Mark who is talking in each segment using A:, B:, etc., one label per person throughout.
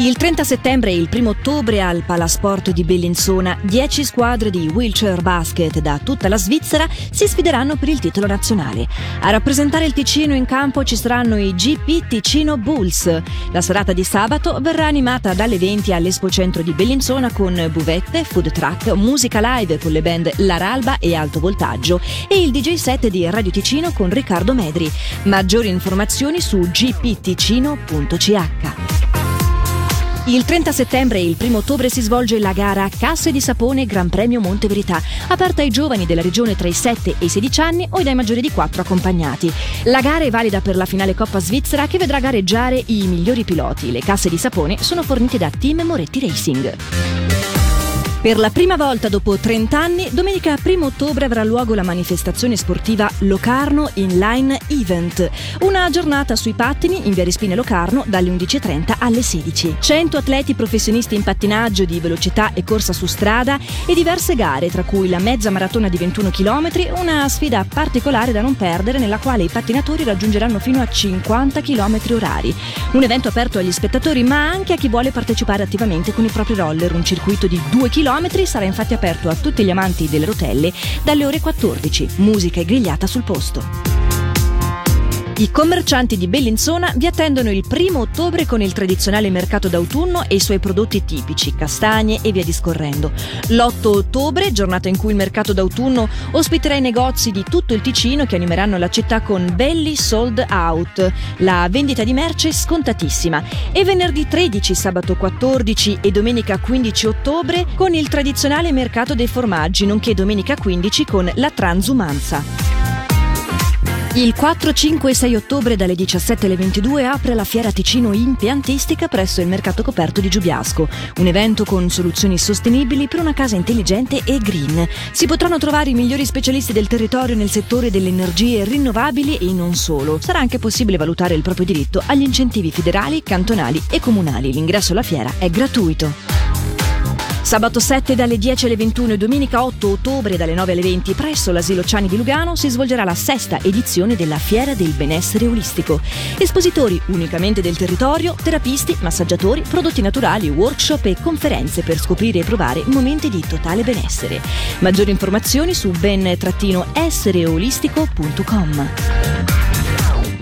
A: Il 30 settembre e il 1 ottobre al Palasport di Bellinzona 10 squadre di wheelchair basket da tutta la Svizzera si sfideranno per il titolo nazionale. A rappresentare il Ticino in campo ci saranno i GP Ticino Bulls. La serata di sabato verrà animata dalle 20 all'Expo Centro di Bellinzona con buvette, food truck, musica live con le band La Ralba e Alto Voltaggio e il DJ set di Radio Ticino con Riccardo Medri. Maggiori informazioni su gpticino.ch. Il 30 settembre e il 1 ottobre si svolge la gara Casse di Sapone Gran Premio Monte Verità, aperta ai giovani della regione tra i 7 e i 16 anni o dai maggiori di 4 accompagnati. La gara è valida per la finale Coppa Svizzera che vedrà gareggiare i migliori piloti. Le casse di sapone sono fornite da Team Moretti Racing. Per la prima volta dopo 30 anni, domenica 1 ottobre avrà luogo la manifestazione sportiva Locarno Inline Event, una giornata sui pattini in via Respine Locarno dalle 11.30 alle 16. 100 atleti professionisti in pattinaggio di velocità e corsa su strada e diverse gare, tra cui la mezza maratona di 21 km, una sfida particolare da non perdere nella quale i pattinatori raggiungeranno fino a 50 km orari. Un evento aperto agli spettatori ma anche a chi vuole partecipare attivamente con i propri roller, un circuito di 2 km sarà infatti aperto a tutti gli amanti delle rotelle dalle ore 14. Musica e grigliata sul posto. I commercianti di Bellinzona vi attendono il primo ottobre con il tradizionale mercato d'autunno e i suoi prodotti tipici, castagne e via discorrendo. L'8 ottobre, giornata in cui il mercato d'autunno ospiterà i negozi di tutto il Ticino che animeranno la città con belli sold out, la vendita di merce scontatissima. E venerdì 13, sabato 14 e domenica 15 ottobre con il tradizionale mercato dei formaggi, nonché domenica 15 con la transumanza. Il 4, 5 e 6 ottobre dalle 17 alle 22 apre la Fiera Ticino Impiantistica presso il Mercato Coperto di Giubiasco, un evento con soluzioni sostenibili per una casa intelligente e green. Si potranno trovare i migliori specialisti del territorio nel settore delle energie rinnovabili e non solo. Sarà anche possibile valutare il proprio diritto agli incentivi federali, cantonali e comunali. L'ingresso alla fiera è gratuito. Sabato 7 dalle 10 alle 21 e domenica 8 ottobre dalle 9 alle 20 presso l'Asilo Ciani di Lugano si svolgerà la sesta edizione della Fiera del Benessere Olistico. Espositori unicamente del territorio, terapisti, massaggiatori, prodotti naturali, workshop e conferenze per scoprire e provare momenti di totale benessere. Maggiori informazioni su ben-essereolistico.com.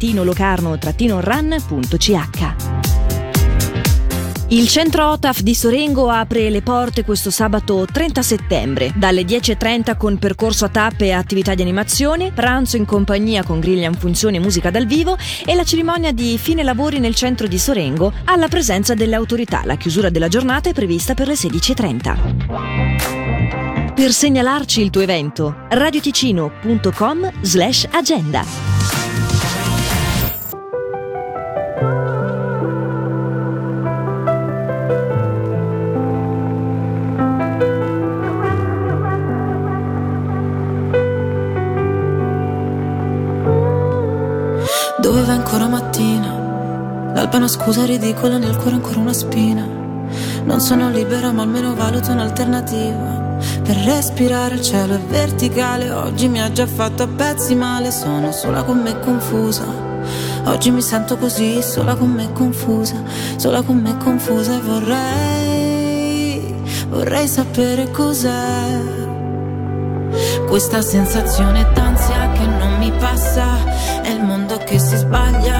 A: locarno-run.ch. Il centro OTAF di Sorengo apre le porte questo sabato 30 settembre, dalle 10.30 con percorso a tappe e attività di animazione, pranzo in compagnia con griglia in funzione e musica dal vivo e la cerimonia di fine lavori nel centro di Sorengo alla presenza delle autorità. La chiusura della giornata è prevista per le 16.30. Per segnalarci il tuo evento, radioticino.com slash agenda.
B: L'alba è una scusa ridicola, nel cuore ancora una spina. Non sono libera, ma almeno valuto un'alternativa. Per respirare il cielo è verticale, oggi mi ha già fatto a pezzi male, sono sola con me confusa. Oggi mi sento così, sola con me confusa, sola con me confusa e vorrei, vorrei sapere cos'è. Questa sensazione d'ansia che non mi passa, è il mondo che si sbaglia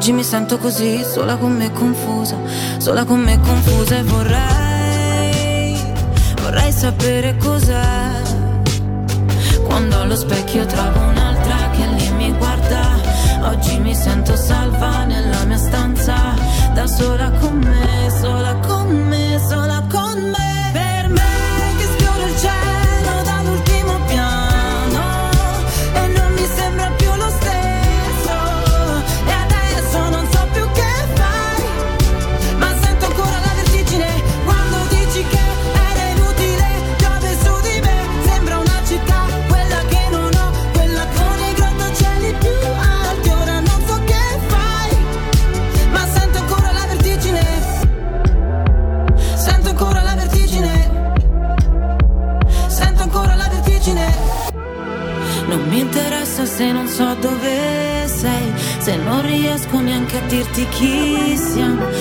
B: Oggi mi sento così, sola con me confusa, sola con me confusa e vorrei, vorrei sapere cos'è. Quando allo specchio trovo un'altra che lì mi guarda, oggi mi sento salva nella mia stanza, da sola con neanche a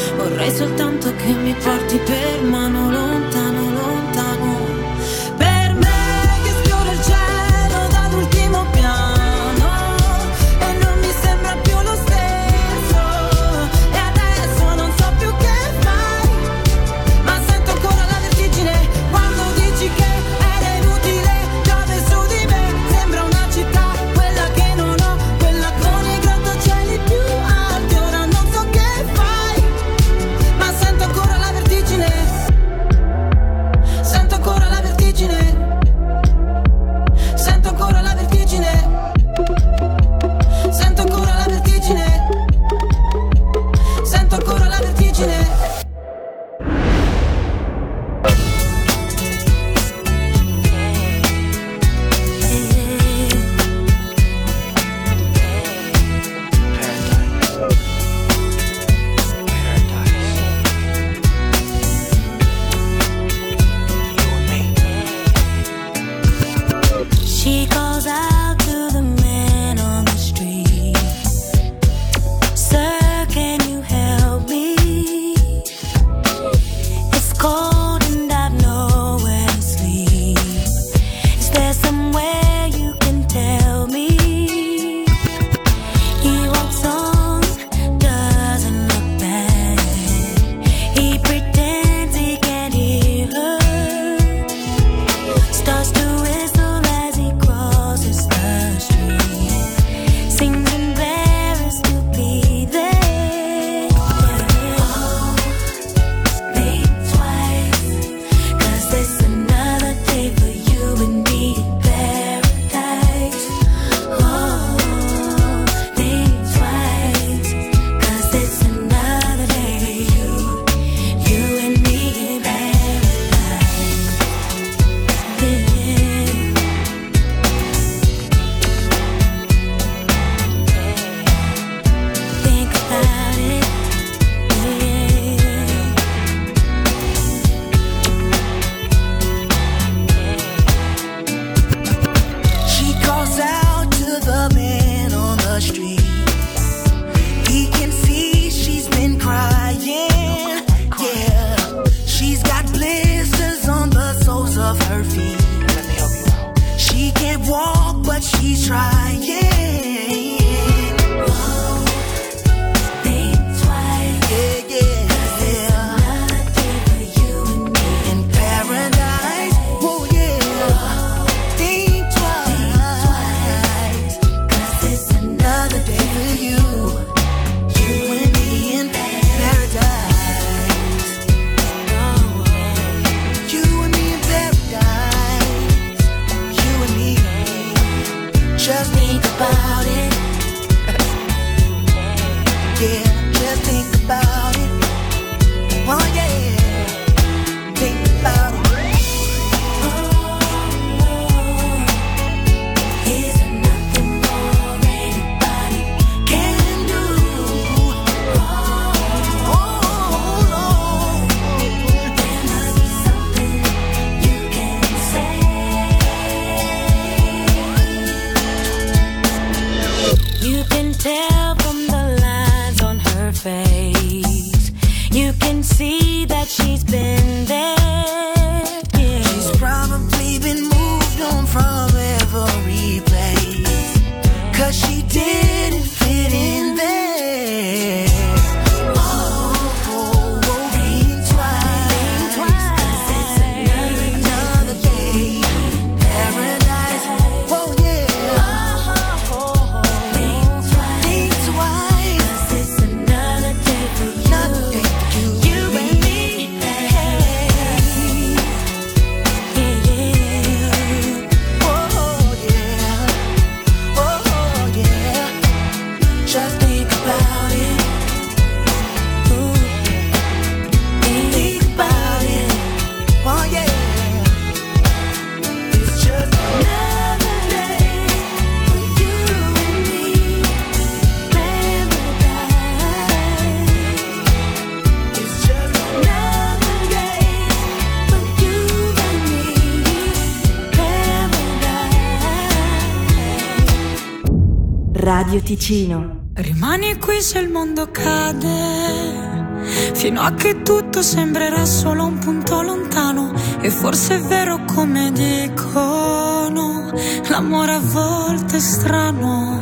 A: Radio Ticino.
B: Rimani qui se il mondo cade, fino a che tutto sembrerà solo un punto lontano. E forse è vero come dicono, l'amore a volte è strano.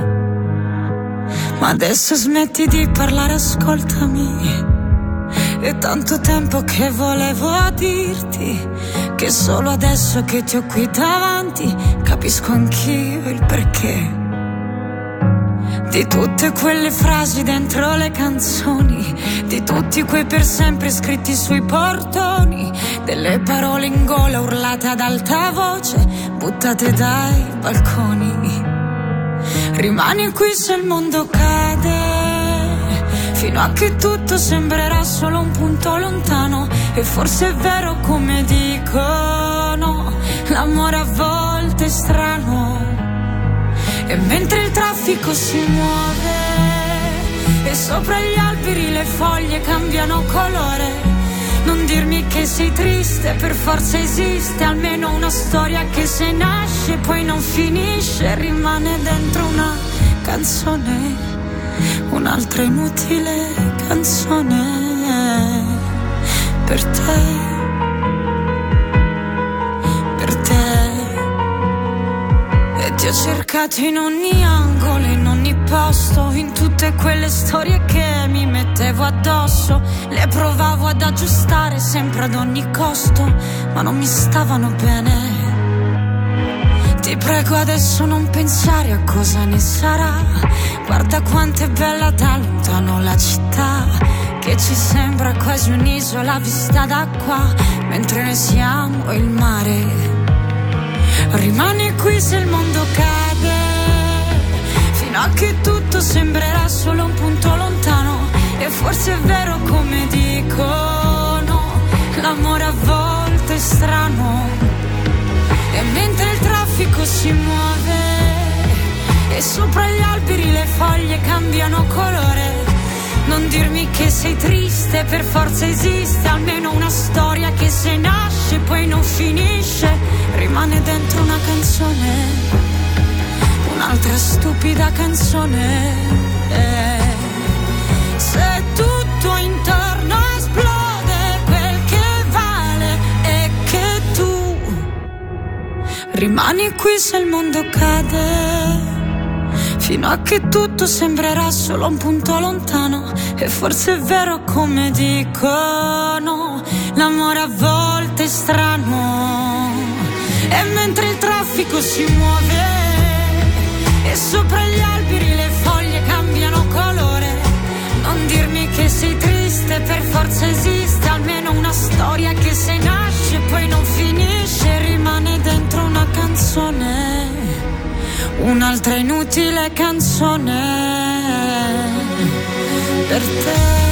B: Ma adesso smetti di parlare, ascoltami. È tanto tempo che volevo dirti che solo adesso che ti ho qui davanti capisco anch'io il perché di tutte quelle frasi dentro le canzoni, di tutti quei per sempre scritti sui portoni, delle parole in gola urlate ad alta voce, buttate dai balconi. Rimani qui se il mondo cade, fino a che tutto sembrerà solo un punto lontano, e forse è vero come dicono, l'amore a volte è strano e mentre il traffico si muove e sopra gli alberi le foglie cambiano colore, non dirmi che sei triste, per forza esiste almeno una storia che se nasce poi non finisce, rimane dentro una canzone, un'altra inutile canzone per te. Ti ho cercato in ogni angolo, in ogni posto, in tutte quelle storie che mi mettevo addosso. Le provavo ad aggiustare sempre ad ogni costo, ma non mi stavano bene. Ti prego adesso non pensare a cosa ne sarà. Guarda quanto è bella da lontano la città, che ci sembra quasi un'isola vista da qua, mentre noi siamo il mare. Rimani qui se il mondo cade, fino a che tutto sembrerà solo un punto lontano. E forse è vero come dicono, l'amore a volte è strano. E mentre il traffico si muove, e sopra gli alberi le foglie cambiano colore. Non dirmi che sei triste, per forza esiste almeno una storia che se nasce poi non finisce rimane dentro una canzone, un'altra stupida canzone. Se tutto intorno esplode, quel che vale è che tu rimani qui se il mondo cade. Fino a che tutto sembrerà solo un punto lontano. E forse è vero come dicono, l'amore a volte è strano e mentre il traffico si muove e sopra gli alberi le foglie cambiano colore, non dirmi che sei triste, per forza esiste almeno una storia un'altra inutile canzone per te.